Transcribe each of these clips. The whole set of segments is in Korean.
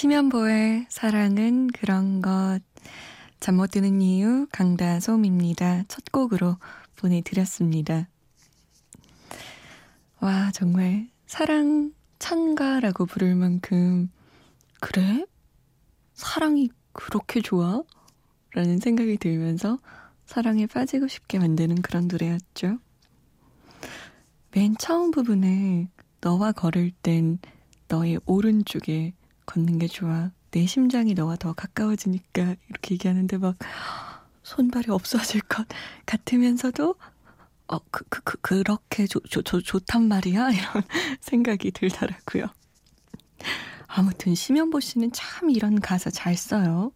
심연보의 사랑은 그런 것. 잠 못 드는 이유 강다솜입니다. 첫 곡으로 보내드렸습니다. 와, 정말 사랑 찬가라고 부를 만큼, 그래? 사랑이 그렇게 좋아? 라는 생각이 들면서 사랑에 빠지고 싶게 만드는 그런 노래였죠. 맨 처음 부분에 너와 걸을 땐 너의 오른쪽에 걷는 게 좋아. 내 심장이 너와 더 가까워지니까 이렇게 얘기하는데 막 손발이 없어질 것 같으면서도 어, 그, 그, 그, 그렇게 좋, 좋, 좋, 좋단 말이야? 이런 생각이 들더라고요. 아무튼 심연보 씨는 참 이런 가사 잘 써요.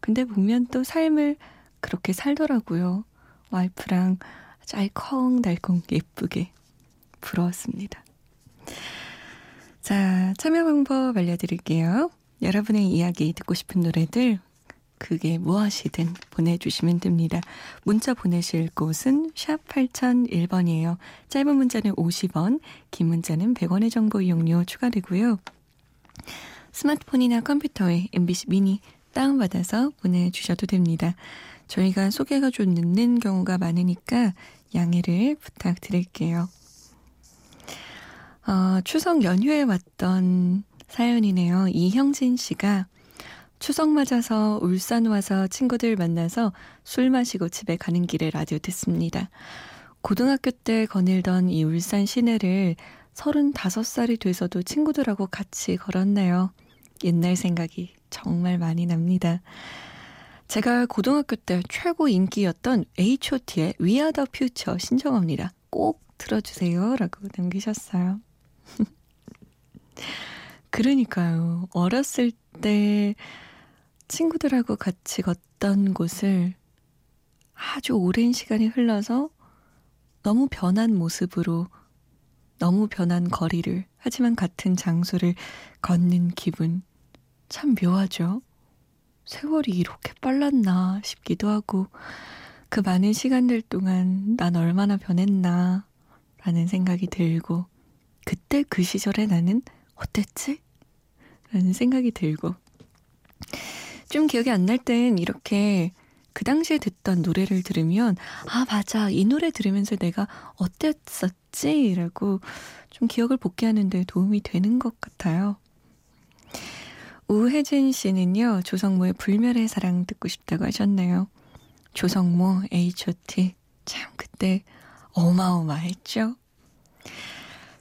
근데 보면 또 삶을 그렇게 살더라고요. 와이프랑 알콩달콩 예쁘게 부러웠습니다. 자, 참여 방법 알려드릴게요. 여러분의 이야기 듣고 싶은 노래들 그게 무엇이든 보내주시면 됩니다. 문자 보내실 곳은 샵 8001번이에요. 짧은 문자는 50원, 긴 문자는 100원의 정보 이용료 추가되고요. 스마트폰이나 컴퓨터에 MBC 미니 다운받아서 보내주셔도 됩니다. 저희가 소개가 좀 늦는 경우가 많으니까 양해를 부탁드릴게요. 어, 추석 연휴에 왔던 사연이네요. 이형진 씨가 추석 맞아서 울산 와서 친구들 만나서 술 마시고 집에 가는 길에 라디오 듣습니다. 고등학교 때 거닐던 이 울산 시내를 35살이 돼서도 친구들하고 같이 걸었네요. 옛날 생각이 정말 많이 납니다. 제가 고등학교 때 최고 인기였던 H.O.T의 We Are the Future 신청합니다. 꼭 들어주세요. 라고 남기셨어요. 그러니까요. 어렸을 때 친구들하고 같이 걷던 곳을 아주 오랜 시간이 흘러서 너무 변한 모습으로 너무 변한 거리를 하지만 같은 장소를 걷는 기분 참 묘하죠. 세월이 이렇게 빨랐나 싶기도 하고 그 많은 시간들 동안 난 얼마나 변했나 라는 생각이 들고 그때 그 시절에 나는 어땠지? 라는 생각이 들고 좀 기억이 안 날 땐 이렇게 그 당시에 듣던 노래를 들으면 아 맞아 이 노래 들으면서 내가 어땠었지? 라고 좀 기억을 복귀하는 데 도움이 되는 것 같아요. 우혜진 씨는요 조성모의 불멸의 사랑 듣고 싶다고 하셨네요. 조성모 H.O.T 참 그때 어마어마했죠.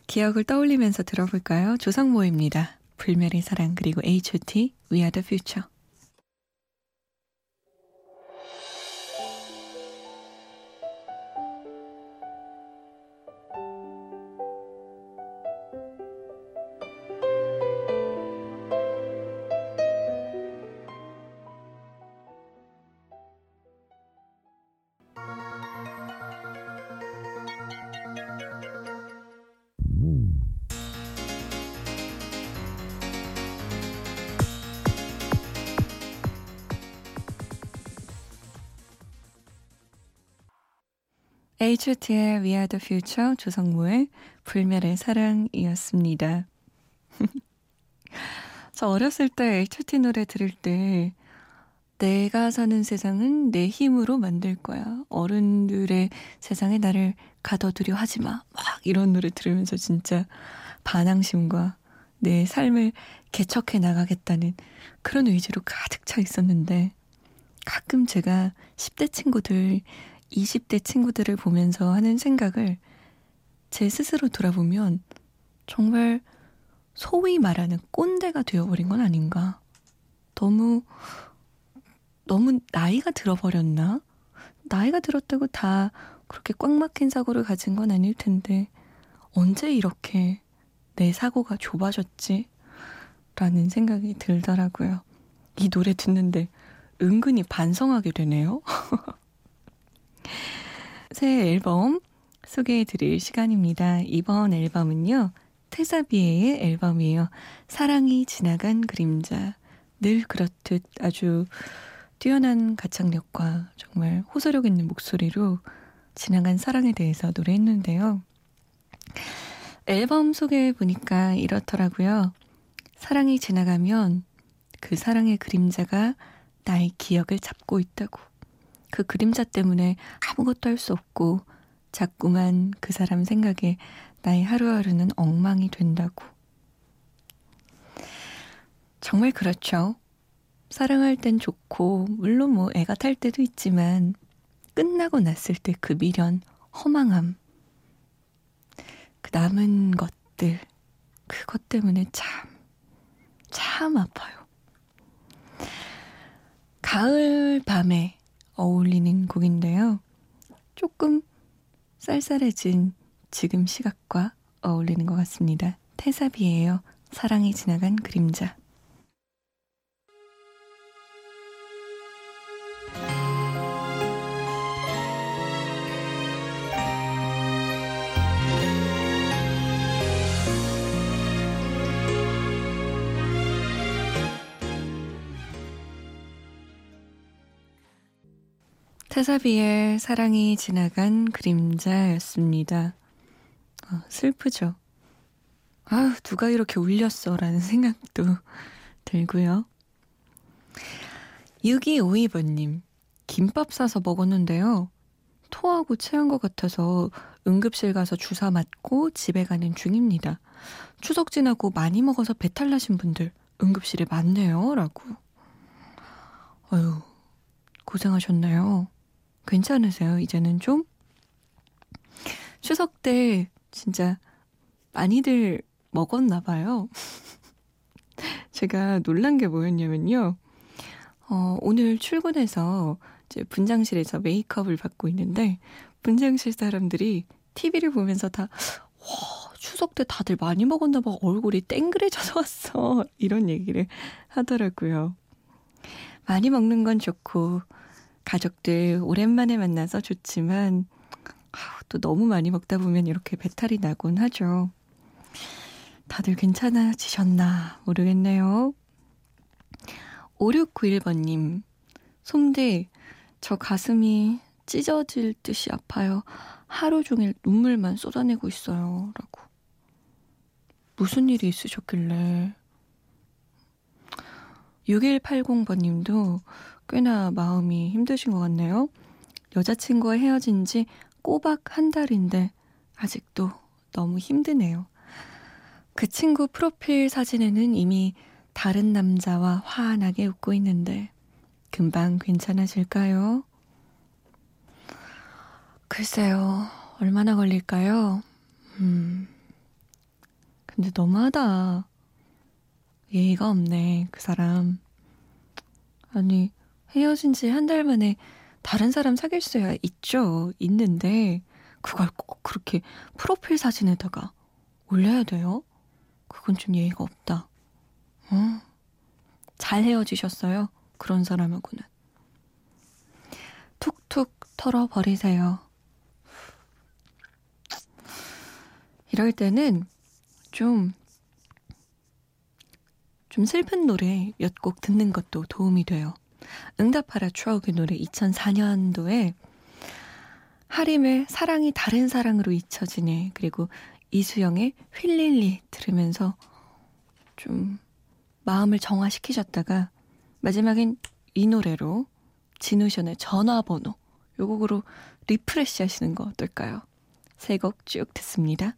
기억을 떠올리면서 들어볼까요? 조성모입니다. 불멸의 사랑 그리고 H.O.T. We are the future. H.O.T의 We Are The Future 조성모의 불멸의 사랑이었습니다. 저 어렸을 때 H.O.T 노래 들을 때 내가 사는 세상은 내 힘으로 만들 거야. 어른들의 세상에 나를 가둬두려 하지 마. 막 이런 노래 들으면서 진짜 반항심과 내 삶을 개척해 나가겠다는 그런 의지로 가득 차 있었는데 가끔 제가 10대 친구들 20대 친구들을 보면서 하는 생각을 제 스스로 돌아보면 정말 소위 말하는 꼰대가 되어버린 건 아닌가. 너무, 너무 나이가 들어버렸나? 나이가 들었다고 다 그렇게 꽉 막힌 사고를 가진 건 아닐 텐데, 언제 이렇게 내 사고가 좁아졌지? 라는 생각이 들더라고요. 이 노래 듣는데 은근히 반성하게 되네요. 새 앨범 소개해 드릴 시간입니다. 이번 앨범은요. 테사비에의 앨범이에요. 사랑이 지나간 그림자. 늘 그렇듯 아주 뛰어난 가창력과 정말 호소력 있는 목소리로 지나간 사랑에 대해서 노래했는데요. 앨범 소개해 보니까 이렇더라고요. 사랑이 지나가면 그 사랑의 그림자가 나의 기억을 잡고 있다고. 그 그림자 때문에 아무것도 할 수 없고 자꾸만 그 사람 생각에 나의 하루하루는 엉망이 된다고. 정말 그렇죠. 사랑할 땐 좋고, 물론 뭐 애가 탈 때도 있지만, 끝나고 났을 때 그 미련, 허망함, 그 남은 것들, 그것 때문에 참, 참 아파요. 가을 밤에 어울리는 곡인데요. 조금 쌀쌀해진 지금 시각과 어울리는 것 같습니다. 태사비예요. 사랑이 지나간 그림자. 테사비의 사랑이 지나간 그림자였습니다. 어, 슬프죠. 아유, 누가 이렇게 울렸어. 라는 생각도 들고요. 6252번님, 김밥 사서 먹었는데요. 토하고 체한 것 같아서 응급실 가서 주사 맞고 집에 가는 중입니다. 추석 지나고 많이 먹어서 배탈 나신 분들 응급실에 많네요. 라고. 아유, 고생하셨나요? 괜찮으세요? 이제는 좀? 추석 때 진짜 많이들 먹었나 봐요. 제가 놀란 게 뭐였냐면요. 어, 오늘 출근해서 이제 분장실에서 메이크업을 받고 있는데 분장실 사람들이 TV를 보면서 다 와, 추석 때 다들 많이 먹었나 봐. 얼굴이 땡그레져서 왔어. 이런 얘기를 하더라고요. 많이 먹는 건 좋고 가족들 오랜만에 만나서 좋지만 또 너무 많이 먹다 보면 이렇게 배탈이 나곤 하죠. 다들 괜찮아지셨나 모르겠네요. 5691번님, 솜대, 저 가슴이 찢어질 듯이 아파요. 하루 종일 눈물만 쏟아내고 있어요. 라고. 무슨 일이 있으셨길래. 6180번 님도 꽤나 마음이 힘드신 것 같네요. 여자친구와 헤어진 지 꼬박 한 달인데 아직도 너무 힘드네요. 그 친구 프로필 사진에는 이미 다른 남자와 환하게 웃고 있는데 금방 괜찮아질까요? 글쎄요, 얼마나 걸릴까요? 음, 근데 너무하다. 예의가 없네, 그 사람. 아니, 헤어진 지 한 달 만에 다른 사람 사귈 수야 있죠. 있는데, 그걸 꼭 그렇게 프로필 사진에다가 올려야 돼요? 그건 좀 예의가 없다. 어? 잘 헤어지셨어요? 그런 사람하고는. 툭툭 털어버리세요. 이럴 때는 좀, 좀 슬픈 노래 몇 곡 듣는 것도 도움이 돼요. 응답하라 추억의 노래 2004년도에 하림의 사랑이 다른 사랑으로 잊혀지네 그리고 이수영의 휠릴리 들으면서 좀 마음을 정화시키셨다가 마지막엔 이 노래로 지누션의 전화번호 요 곡으로 refresh 하시는 거 어떨까요? 세 곡 쭉 듣습니다.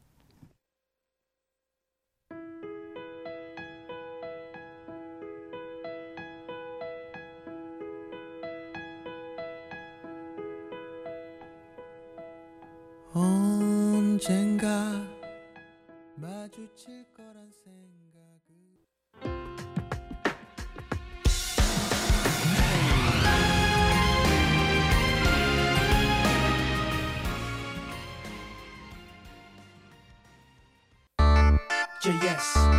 언젠가 마주칠 거란 생각을 JS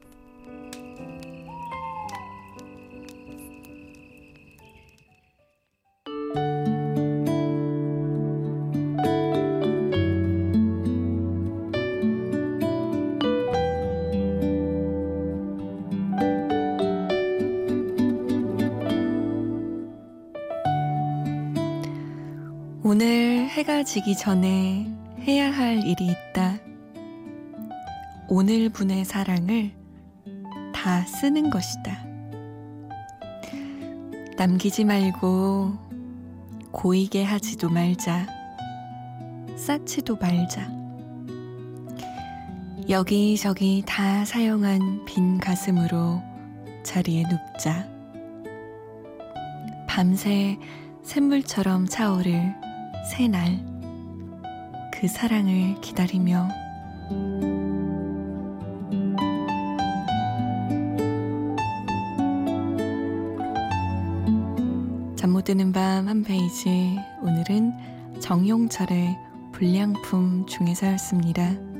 오늘 해가 지기 전에 해야 할 일이 있다. 오늘 분의 사랑을 다 쓰는 것이다. 남기지 말고 고이게 하지도 말자. 쌓지도 말자. 여기저기 다 사용한 빈 가슴으로 자리에 눕자. 밤새 샘물처럼 차오를 새날 그 사랑을 기다리며 잠 못 드는 밤 한 페이지 오늘은 정용철의 불량품 중에서였습니다.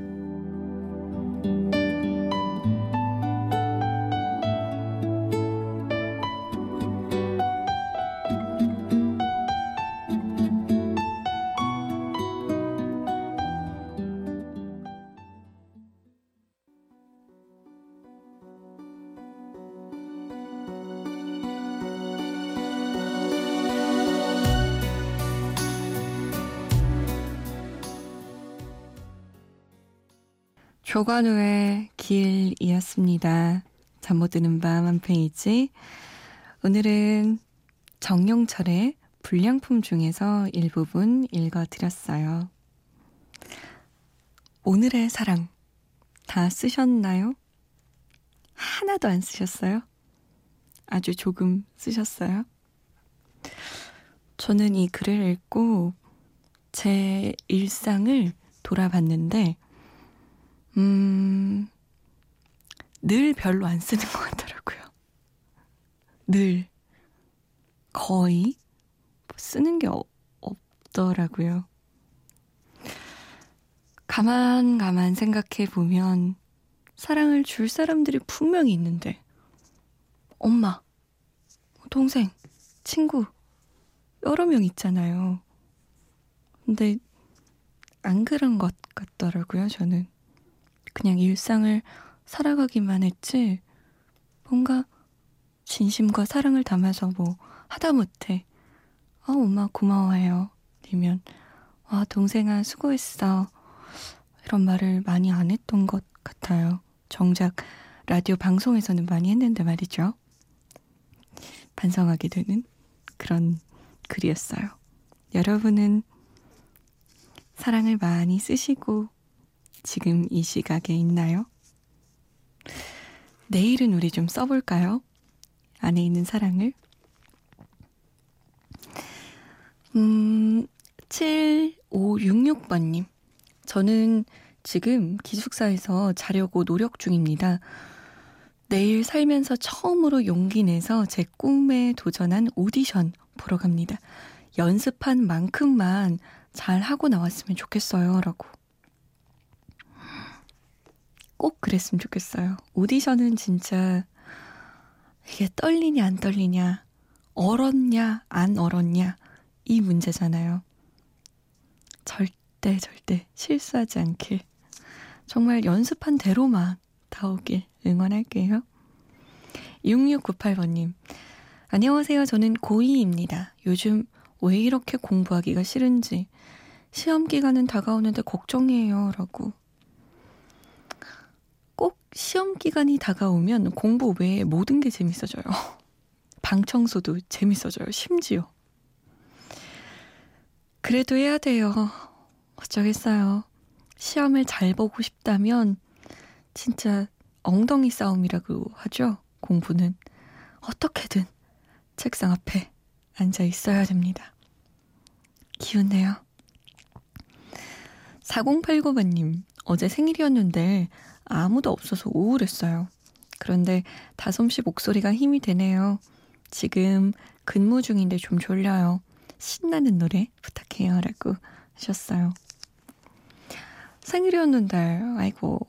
조관우의 길이었습니다. 잠 못 드는 밤 한 페이지. 오늘은 정용철의 불량품 중에서 일부분 읽어드렸어요. 오늘의 사랑 다 쓰셨나요? 하나도 안 쓰셨어요? 아주 조금 쓰셨어요? 저는 이 글을 읽고 제 일상을 돌아봤는데 음, 늘 별로 안 쓰는 것 같더라고요. 늘. 거의 쓰는 게 어, 없더라고요. 가만 가만 생각해 보면 사랑을 줄 사람들이 분명히 있는데 엄마, 동생, 친구 여러 명 있잖아요. 근데 안 그런 것 같더라고요, 저는. 그냥 일상을 살아가기만 했지, 뭔가 진심과 사랑을 담아서 뭐 하다못해, 아, 엄마 고마워해요. 아니면, 아, 동생아 수고했어. 이런 말을 많이 안 했던 것 같아요. 정작 라디오 방송에서는 많이 했는데 말이죠. 반성하게 되는 그런 글이었어요. 여러분은 사랑을 많이 쓰시고 지금 이 시각에 있나요? 내일은 우리 좀 써볼까요? 안에 있는 사랑을. 음, 7566번님. 저는 지금 기숙사에서 자려고 노력 중입니다. 내일 살면서 처음으로 용기 내서 제 꿈에 도전한 오디션 보러 갑니다. 연습한 만큼만 잘 하고 나왔으면 좋겠어요. 라고. 꼭 그랬으면 좋겠어요. 오디션은 진짜 이게 떨리냐 안 떨리냐, 얼었냐 안 얼었냐 이 문제잖아요. 절대 절대 실수하지 않길. 정말 연습한 대로만 다 오길 응원할게요. 6698번님. 안녕하세요. 저는 고2입니다. 요즘 왜 이렇게 공부하기가 싫은지 시험 기간은 다가오는데 걱정이에요. 라고. 꼭 시험 기간이 다가오면 공부 외에 모든 게 재밌어져요. 방 청소도 재밌어져요. 심지어. 그래도 해야 돼요. 어쩌겠어요. 시험을 잘 보고 싶다면 진짜 엉덩이 싸움이라고 하죠. 공부는 어떻게든 책상 앞에 앉아 있어야 됩니다. 기운내요. 4089번님, 어제 생일이었는데 아무도 없어서 우울했어요. 그런데 다솜씨 목소리가 힘이 되네요. 지금 근무 중인데 좀 졸려요. 신나는 노래 부탁해요. 라고 하셨어요. 생일이었는데, 아이고.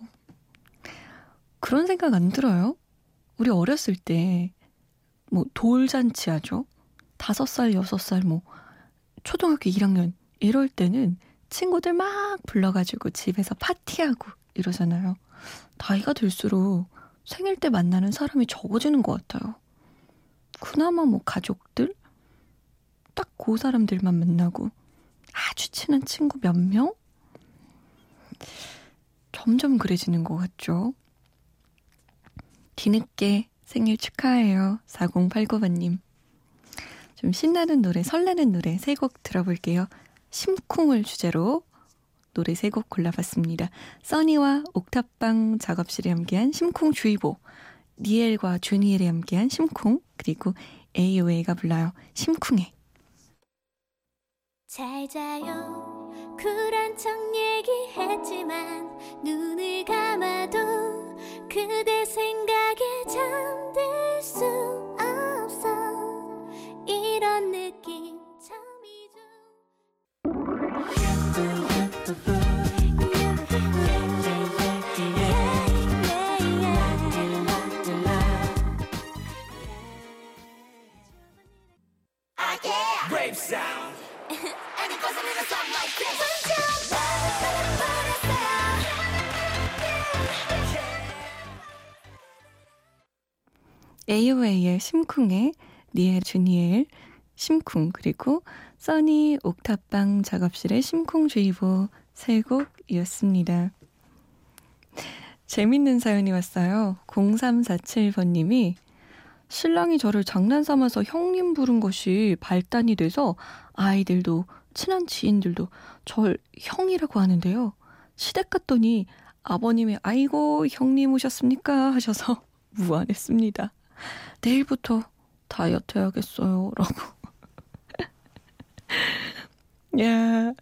그런 생각 안 들어요? 우리 어렸을 때, 뭐, 돌잔치 하죠? 다섯 살, 여섯 살, 뭐, 초등학교 1학년, 이럴 때는 친구들 막 불러가지고 집에서 파티하고 이러잖아요. 나이가 들수록 생일 때 만나는 사람이 적어지는 것 같아요. 그나마 뭐 가족들? 딱 그 사람들만 만나고 아주 친한 친구 몇 명? 점점 그래지는 것 같죠? 뒤늦게 생일 축하해요. 4089번님. 좀 신나는 노래, 설레는 노래 세 곡 들어볼게요. 심쿵을 주제로 노래 세 곡 골라봤습니다. 써니와 옥탑방 작업실에 함께한 심쿵주의보, 니엘과 주니엘이 함께한 심쿵, 그리고 AOA가 불러요. 심쿵해. 잘 자요 쿨한 척 얘기했지만 눈을 감아도 그대 생각에 잠들 수 없어 이런 느낌 sound. AOA의 심쿵에 니엘 주니엘 심쿵 그리고 써니 옥탑방 작업실의 심쿵주의보 세 곡이었습니다. 재밌는 사연이 왔어요. 0347번님이 신랑이 저를 장난 삼아서 형님 부른 것이 발단이 돼서 아이들도 친한 지인들도 절 형이라고 하는데요. 시댁 갔더니 아버님이 아이고 형님 오셨습니까 하셔서 무안했습니다. 내일부터 다이어트 해야겠어요. 라고. 야,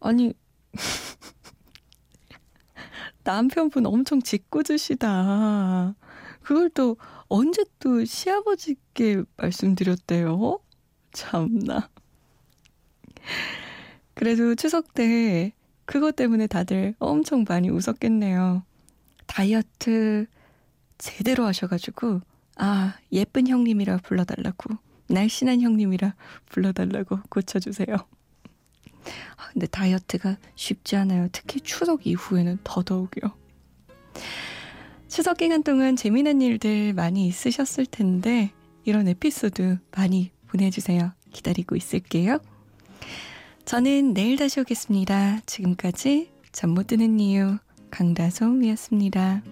아니, 남편분 엄청 짓궂으시다. 그걸 또 언제 또 시아버지께 말씀드렸대요? 참나. 그래도 추석 때 그것 때문에 다들 엄청 많이 웃었겠네요. 다이어트 제대로 하셔가지고, 아, 예쁜 형님이라 불러달라고, 날씬한 형님이라 불러달라고 고쳐주세요. 아, 근데 다이어트가 쉽지 않아요. 특히 추석 이후에는 더더욱요. 추석 기간 동안 재미난 일들 많이 있으셨을 텐데, 이런 에피소드 많이 보내주세요. 기다리고 있을게요. 저는 내일 다시 오겠습니다. 지금까지 잠 못 드는 이유 강다솜이었습니다.